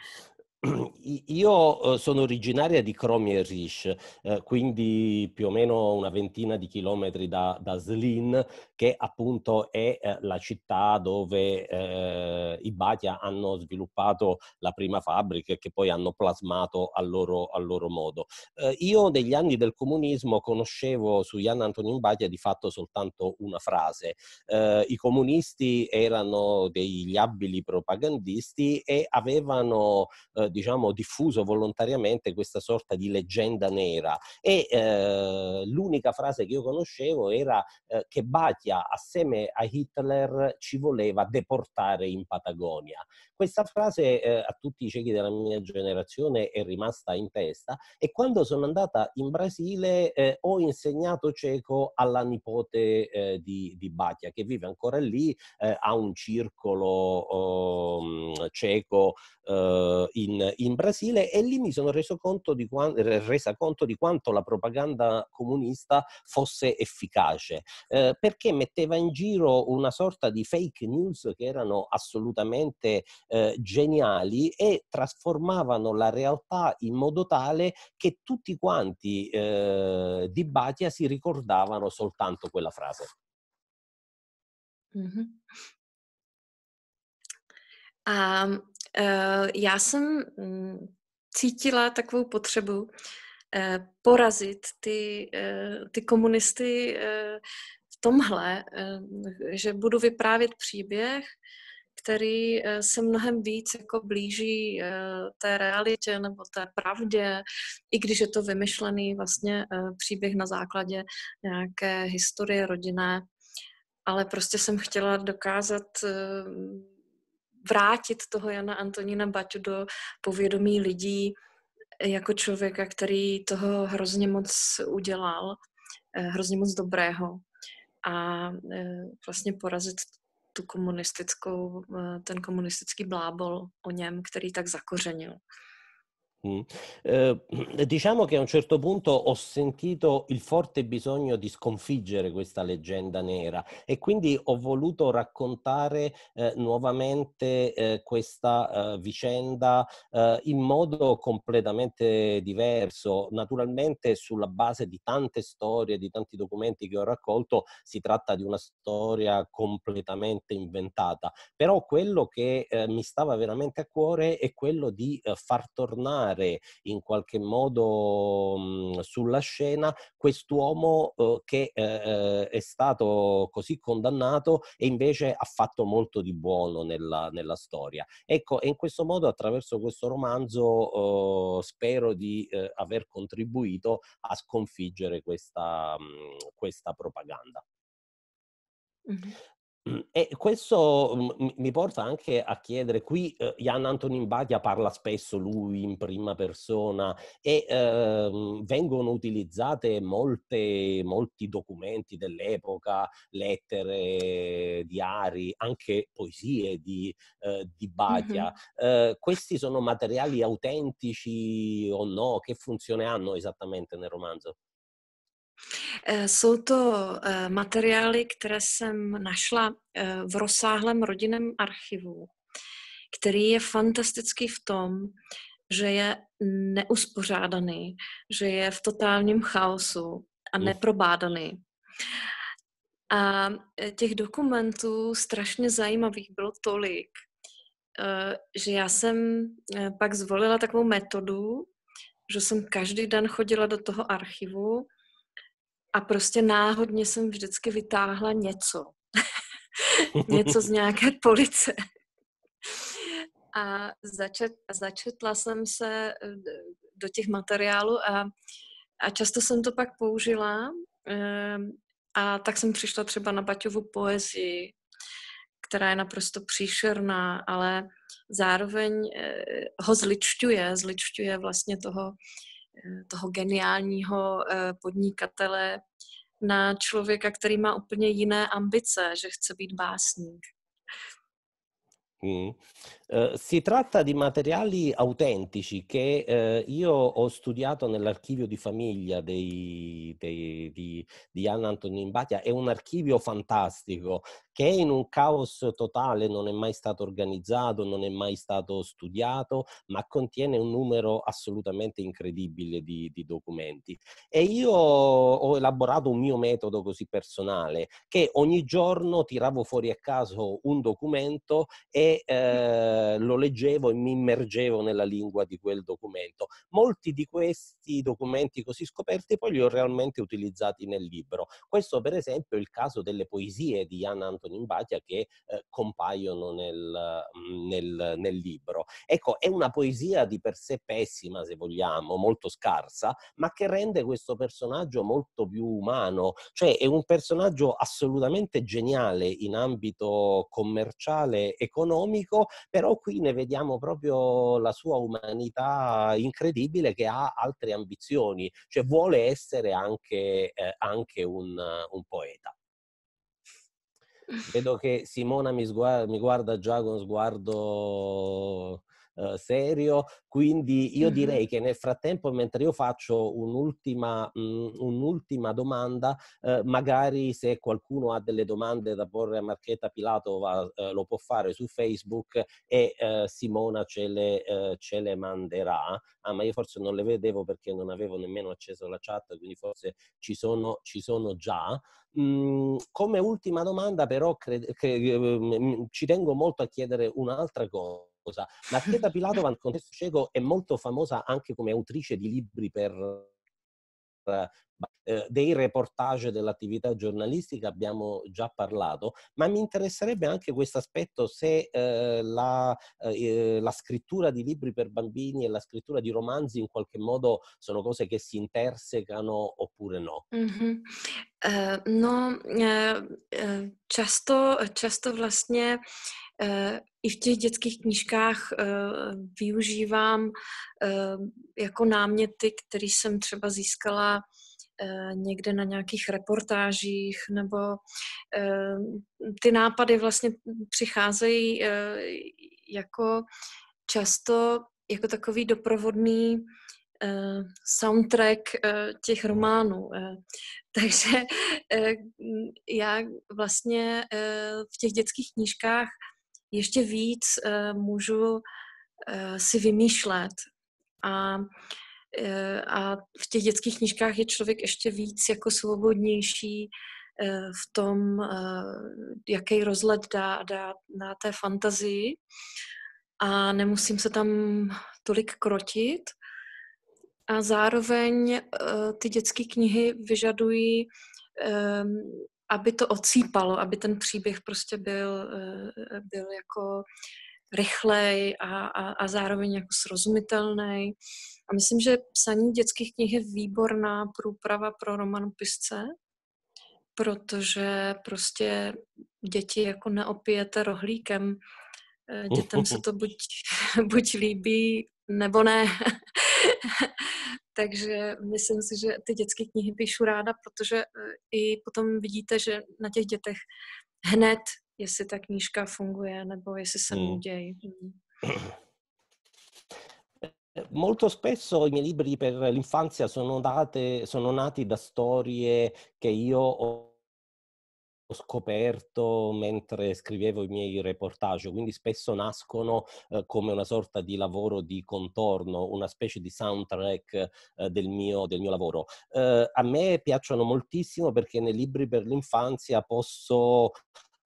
Io eh, sono originaria di Kromierich, eh, quindi più o meno una ventina di chilometri da, da Zlin, che appunto è eh, la città dove eh, i Batia hanno sviluppato la prima fabbrica e che poi hanno plasmato al loro, al loro modo. Eh, io negli anni del comunismo conoscevo su Jan Antonin Batia di fatto soltanto una frase. I comunisti erano degli abili propagandisti e avevano diciamo, diffuso volontariamente questa sorta di leggenda nera e eh, l'unica frase che io conoscevo era eh, che Batia assieme a Hitler ci voleva deportare in Patagonia. Questa frase eh, a tutti i ciechi della mia generazione è rimasta in testa e quando sono andata in Brasile eh, ho insegnato cieco alla nipote eh, di, di Batia che vive ancora lì, eh, ha un circolo oh, cieco uh, in, in, Brasile e lì mi sono reso conto di quanto, resa conto di quanto la propaganda comunista fosse efficace, uh, perché metteva in giro una sorta di fake news che erano assolutamente uh, geniali e trasformavano la realtà in modo tale che tutti quanti di Batia si ricordavano soltanto quella frase. Mm-hmm. Um, Uh, já jsem um, cítila takovou potřebu uh, porazit ty, uh, ty komunisty uh, v tomhle, uh, že budu vyprávět příběh, který uh, se mnohem víc jako blíží uh, té realitě nebo té pravdě, i když je to vymyšlený vlastně uh, příběh na základě nějaké historie rodinné, ale prostě jsem chtěla dokázat vrátit toho Jana Antonína Baťu do povědomí lidí jako člověka, který toho hrozně moc udělal, eh, hrozně moc dobrého. A eh, vlastně porazit tu komunistickou, eh, ten komunistický blábol o něm, který tak zakořenil. Mm. Eh, diciamo che a un certo punto ho sentito il forte bisogno di sconfiggere questa leggenda nera e quindi ho voluto raccontare eh, nuovamente eh, questa eh, vicenda eh, in modo completamente diverso. Naturalmente sulla base di tante storie, di tanti documenti che ho raccolto, si tratta di una storia completamente inventata, però quello che eh, mi stava veramente a cuore è quello di far tornare portare in qualche modo mh, sulla scena quest'uomo eh, che eh, è stato così condannato e invece ha fatto molto di buono nella, nella storia. Ecco, e in questo modo attraverso questo romanzo eh, spero di eh, aver contribuito a sconfiggere questa, mh, questa propaganda. Mm-hmm. E questo mhmm, mi porta anche a chiedere, qui eh, Jan Antonin Badia parla spesso lui in prima persona e eh, vengono utilizzate molte, molti documenti dell'epoca, lettere, diari, anche poesie di, eh, di Badia. Mm-hmm. questi sono materiali autentici o no? Che funzione hanno esattamente nel romanzo? Eh, jsou to eh, materiály, které jsem našla eh, v rozsáhlém rodinném archivu, který je fantastický v tom, že je neuspořádaný, že je v totálním chaosu a neprobádaný. A těch dokumentů strašně zajímavých bylo tolik, že já jsem pak zvolila takovou metodu, že jsem každý den chodila do toho archivu a prostě náhodně jsem vždycky vytáhla něco. něco z nějaké police. a začet, začetla jsem se eh, do těch materiálů a, a často jsem to pak použila ehm, a tak jsem přišla třeba na Baťovu poezii, která je naprosto příšerná, ale zároveň eh, ho zličťuje, zličťuje vlastně toho Eh, toho geniálního eh, podnikatele na člověka, který má úplně jiné ambice, že chce být básník. Mm. Uh, si tratta di materiali autentici che uh, io ho studiato nell'archivio di famiglia dei, dei, di, di Anna Antonin Batia. È un archivio fantastico che è in un caos totale, non è mai stato organizzato, non è mai stato studiato, ma contiene un numero assolutamente incredibile di, di documenti. E io ho elaborato un mio metodo così personale, che ogni giorno tiravo fuori a caso un documento e eh, lo leggevo e mi immergevo nella lingua di quel documento. Molti di questi documenti così scoperti poi li ho realmente utilizzati nel libro. Questo per esempio è il caso delle poesie di Anna Antonini Antonio Imbatia che eh, compaiono nel, nel, nel, libro. Ecco, è una poesia di per sé pessima, se vogliamo, molto scarsa, ma che rende questo personaggio molto più umano, cioè è un personaggio assolutamente geniale in ambito commerciale, economico, però qui ne vediamo proprio la sua umanità incredibile che ha altre ambizioni, cioè vuole essere anche, eh, anche un, un poeta. Vedo che Simona mi, sguarda, mi guarda già con sguardo uh, serio, quindi io direi che nel frattempo, mentre io faccio un'ultima, mh, mm, un'ultima domanda, uh, magari se qualcuno ha delle domande da porre a Marchetta Pilatova uh, lo può fare su Facebook e Simona ce le, ce le manderà. Ah, ma io forse non le vedevo perché non avevo nemmeno acceso la chat, quindi forse ci sono, ci sono già. Mm, come ultima domanda, però, cre- cre- ci tengo molto a chiedere un'altra cosa. Marchetta Pilatova, nel contesto cieco, è molto famosa anche come autrice di libri per eh, dei reportage dell'attività giornalistica abbiamo già parlato, ma mi interesserebbe anche questo aspetto se eh, la, eh, la, scrittura di libri per bambini e la scrittura di romanzi in qualche modo sono cose che si intersecano oppure no. Mm-hmm. Uh, no, uh, často, často vlastně i v těch dětských knížkách využívám jako náměty, které jsem třeba získala Eh, někde na nějakých reportážích, nebo eh, ty nápady vlastně přicházejí eh, jako často jako takový doprovodný soundtrack těch románů. Takže já vlastně v těch dětských knížkách ještě víc můžu si vymýšlet. A Eh, a v těch dětských knížkách je člověk ještě víc jako svobodnější eh, v tom, eh, jaký rozhled dá, dá na té fantazii a nemusím se tam tolik krotit. A zároveň ty dětské knihy vyžadují, ehm, aby to odsýpalo, aby ten příběh prostě byl, byl jako rychlej a, a, a zároveň jako srozumitelný. A myslím, že psaní dětských knih je výborná průprava pro romanopisce, protože prostě děti jako neopijete rohlíkem. Eh, dětem se to buď, buď líbí, nebo ne. Takže myslím si, že ty dětské knihy píšu ráda, protože eh, i potom vidíte, že na těch dětech hned, jestli ta knížka funguje, nebo jestli se hmm. nudějí. Molto spesso i miei libri per l'infanzia sono, date, sono nati da storie che io ho scoperto mentre scrivevo i miei reportage, quindi spesso nascono eh, come una sorta di lavoro di contorno, una specie di soundtrack eh, del, mio, del, mio, lavoro. Eh, a me piacciono moltissimo perché nei libri per l'infanzia posso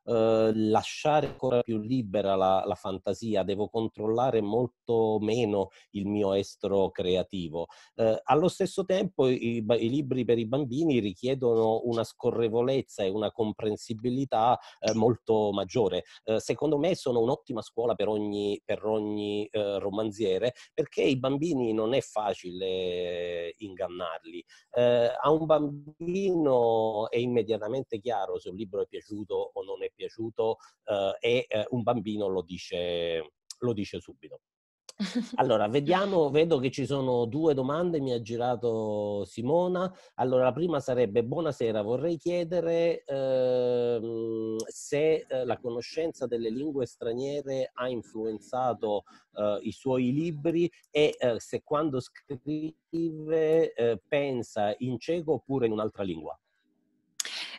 eh, lasciare ancora più libera la, la, fantasia, devo controllare molto meno il mio estro creativo. Eh, allo stesso tempo i, i, libri per i bambini richiedono una scorrevolezza e una comprensibilità eh, molto maggiore. Secondo me sono un'ottima scuola per ogni, per ogni romanziere perché i bambini non è facile ingannarli. a un bambino è immediatamente chiaro se un libro è piaciuto o non è piaciuto eh, e eh, un bambino lo dice, lo dice subito. Allora, vediamo, vedo che ci sono due domande, mi ha girato Simona. Allora, la prima sarebbe, buonasera, vorrei chiedere ehm, se eh, la conoscenza delle lingue straniere ha influenzato eh, i suoi libri e eh, se quando scrive eh, pensa in cieco oppure in un'altra lingua.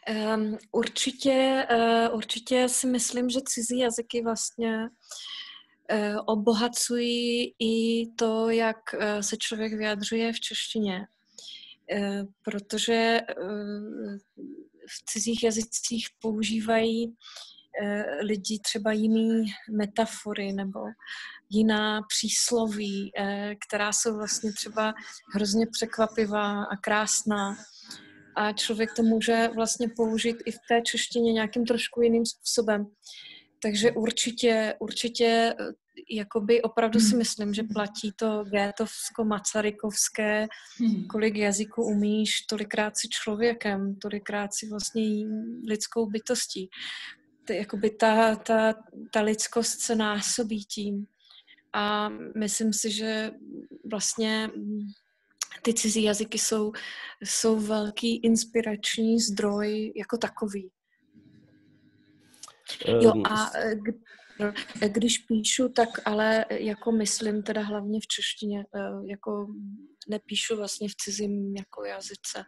Um, určitě, uh, určitě si myslím, že cizí jazyky vlastně uh, obohacují i to, jak uh, se člověk vyjadřuje v češtině. Uh, protože uh, v cizích jazycích používají uh, lidi třeba jiný metafory nebo jiná přísloví, která jsou vlastně třeba hrozně překvapivá a krásná a člověk to může vlastně použít i v té češtině nějakým trošku jiným způsobem. Takže určitě, určitě jakoby opravdu si myslím, že platí to Gétovsko, Masarykovské, kolik jazyků umíš, tolikrát si člověkem, tolikrát si vlastně lidskou bytostí. To, jakoby ta, ta, ta lidskost se násobí tím. A myslím si, že vlastně ty cizí jazyky jsou, jsou velký inspirační zdroj jako takový. Jo, ehm, a když píšu, tak ale jako myslím teda hlavně v češtině, eh, jako nepíšu vlastně v cizím jako jazyce.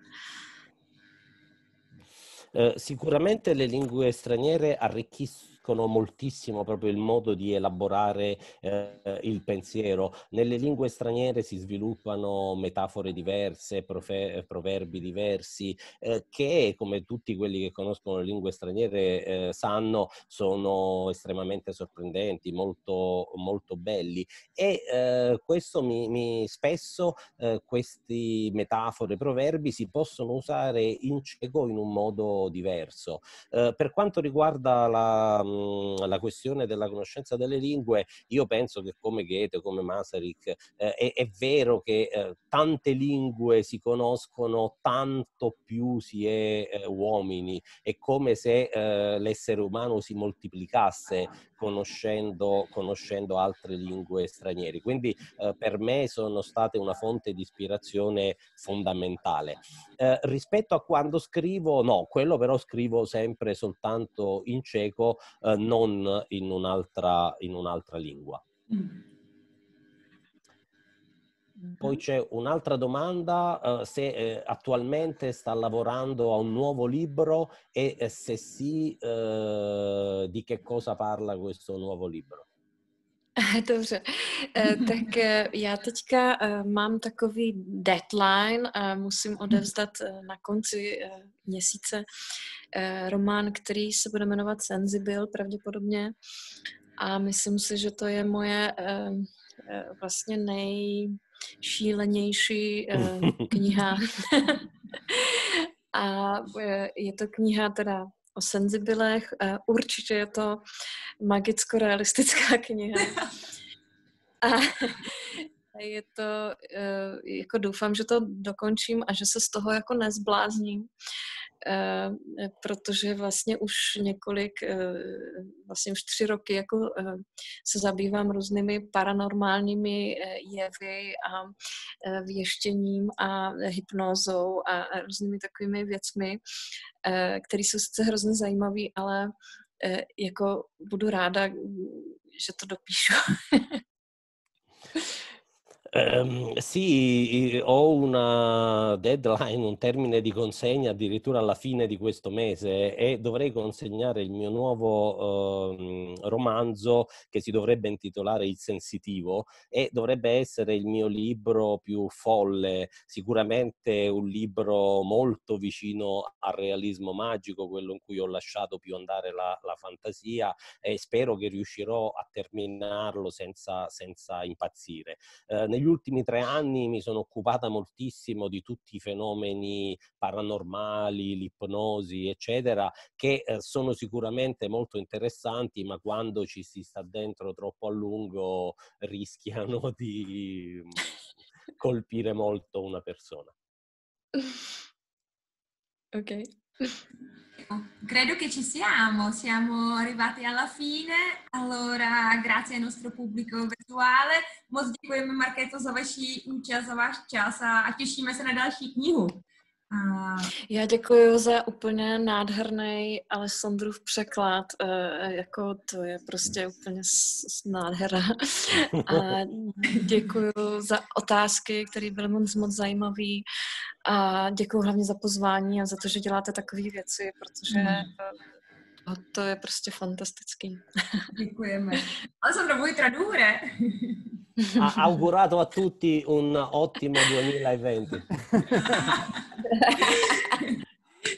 Eh, sicuramente le lingue straniere arricchiscono arricchiscono moltissimo proprio il modo di elaborare eh, il pensiero. Nelle lingue straniere si sviluppano metafore diverse, profe- proverbi diversi, eh, che come tutti quelli che conoscono le lingue straniere eh, sanno, sono estremamente sorprendenti, molto, molto belli. E eh, questo mi, mi spesso eh, questi metafore, proverbi si possono usare in cieco in un modo diverso. Eh, per quanto riguarda la Mhmm, la questione della conoscenza delle lingue, io penso che come Goethe, come Masaryk, eh, è, è, vero che eh, tante lingue si conoscono, tanto più si è eh, uomini. È come se eh, l'essere umano si moltiplicasse conoscendo, conoscendo altre lingue straniere. Quindi eh, per me sono state una fonte di ispirazione fondamentale. Eh, rispetto a quando scrivo, no, quello però scrivo sempre soltanto in cieco, eh, non in un'altra, in un'altra lingua. Mm. Poi c'è un'altra domanda, uh, se eh, attualmente sta lavorando a un nuovo libro e eh, se sì, uh, di che cosa parla questo nuovo libro? Dobře, tak já teďka mám takový deadline, musím odevzdat na konci měsíce román, který se bude jmenovat Sensibil pravděpodobně a myslím si, že to je moje vlastně nej šílenější uh, kniha. a uh, je to kniha teda o senzibilech. Uh, určitě je to magicko-realistická kniha. A je to, jako doufám, že to dokončím a že se z toho jako nezblázním. Eh, protože vlastně už několik, eh, vlastně už tři roky jako eh, se zabývám různými paranormálními jevy a věštěním a hypnózou a různými takovými věcmi, které jsou sice hrozně zajímavé, ale jako budu ráda, že to dopíšu. Um, sì, ho una deadline, un termine di consegna addirittura alla fine di questo mese e dovrei consegnare il mio nuovo uh, romanzo che si dovrebbe intitolare Il Sensitivo e dovrebbe essere il mio libro più folle, sicuramente un libro molto vicino al realismo magico, quello in cui ho lasciato più andare la, la fantasia e spero che riuscirò a terminarlo senza, senza impazzire. Uh, negli ultimi tre anni mi sono occupata moltissimo di tutti i fenomeni paranormali, l'ipnosi, eccetera, che eh, sono sicuramente molto interessanti, ma quando ci si sta dentro troppo a lungo rischiano di mm, colpire molto una persona. Ok. Credo che ci siamo, siamo arrivati alla fine. Allora, grazie al nostro pubblico virtuale. Moc děkujeme Markéto za vaši účast, za váš čas a těšíme se na další knihu. Já děkuji za úplně nádherný Alessandrův překlad. E, jako to je prostě úplně nádhera. A děkuji za otázky, které byly moc, moc zajímavé. A děkuji hlavně za pozvání a za to, že děláte takové věci, protože mm. to je prostě fantastický. Děkujeme. Alessandro, vuoi tradurre? ha augurato a tutti un ottimo 2020.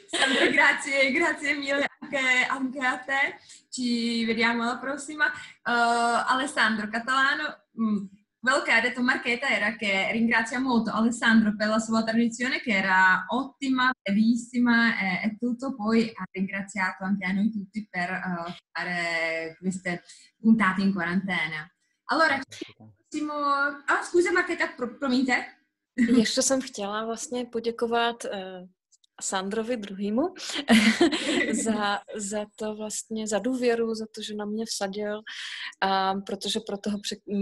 Sandro, grazie, grazie mille anche, anche, a te. Ci vediamo alla prossima. Uh, Alessandro Catalano, mh, mm, quello che ha detto Marchetta era che ringrazia molto Alessandro per la sua tradizione che era ottima, bellissima e, e tutto, poi ha ringraziato anche a noi tutti per uh, fare queste puntate in quarantena. Allora, a scusa Markéta, pro, promiňte. Ještě jsem chtěla vlastně poděkovat uh, Sandrovi druhýmu za, za to vlastně, za důvěru, za to, že na mě vsadil, a protože pro toho,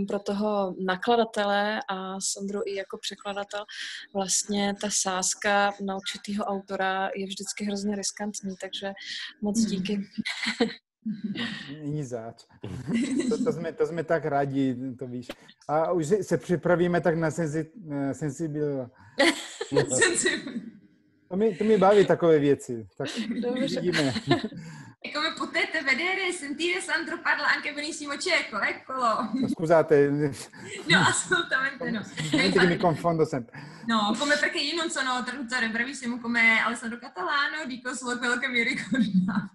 pro toho nakladatele a Sandru i jako překladatel vlastně ta sázka na určitýho autora je vždycky hrozně riskantní, takže moc díky. Není zač. To, to, jsme, to jsme tak rádi, to víš. A už se připravíme tak na sensi, sensibil. To mi, to mi baví takové věci. Tak vidíme. E come potete vedere e sentire, Sandro parla anche benissimo ceco, eccolo. Scusate. No, assolutamente no. Infatti, che mi confondo sempre. No, come perché io non sono traduttore bravissimo come Alessandro Catalano, dico solo quello che mi ricordavo,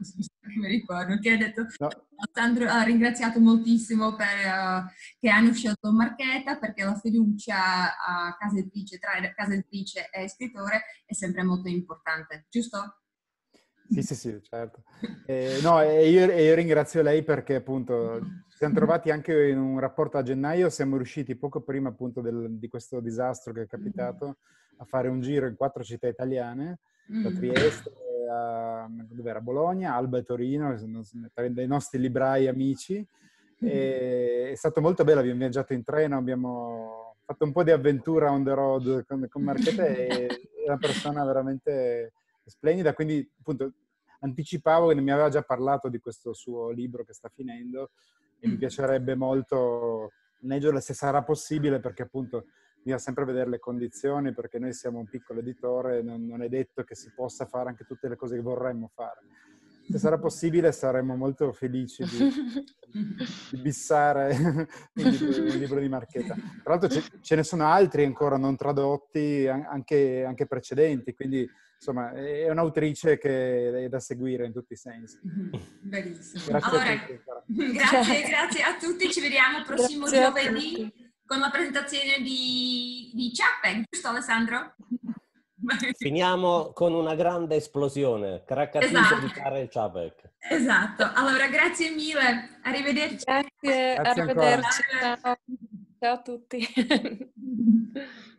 mi ricordo, che ha detto no. Alessandro ha ringraziato moltissimo per, uh, che hanno scelto Marchetta perché la fiducia a casa editrice, tra casa editrice e scrittore è sempre molto importante, giusto? Sì, sì, sì, certo. Eh, no, e io, e io, ringrazio lei perché appunto ci siamo trovati anche in un rapporto a gennaio, siamo riusciti poco prima appunto del, di questo disastro che è capitato a fare un giro in quattro città italiane, da mm. Trieste a, a Bologna, Alba e Torino, dei nostri librai amici. E è stato molto bello, abbiamo viaggiato in treno, abbiamo fatto un po' di avventura on the road con, con Marchetta e è una persona veramente splendida, quindi appunto anticipavo che mi aveva già parlato di questo suo libro che sta finendo e mi mm. piacerebbe molto leggerlo se sarà possibile perché appunto bisogna sempre vedere le condizioni perché noi siamo un piccolo editore, non, non è detto che si possa fare anche tutte le cose che vorremmo fare. Se sarà possibile saremo molto felici di, di bissare il libro, il libro, di Marchetta. Tra l'altro ce, ce, ne sono altri ancora non tradotti, anche, anche precedenti, quindi insomma, è un'autrice che è da seguire in tutti i sensi. Benissimo. Grazie, allora, a tutti, grazie, grazie, a tutti, ci vediamo il prossimo grazie giovedì con la presentazione di, di Chapek, giusto Alessandro? Finiamo con una grande esplosione, Krakatisa esatto. di Karel Čapek. Esatto, allora grazie mille, arrivederci. Grazie, grazie arrivederci, ciao. ciao a tutti.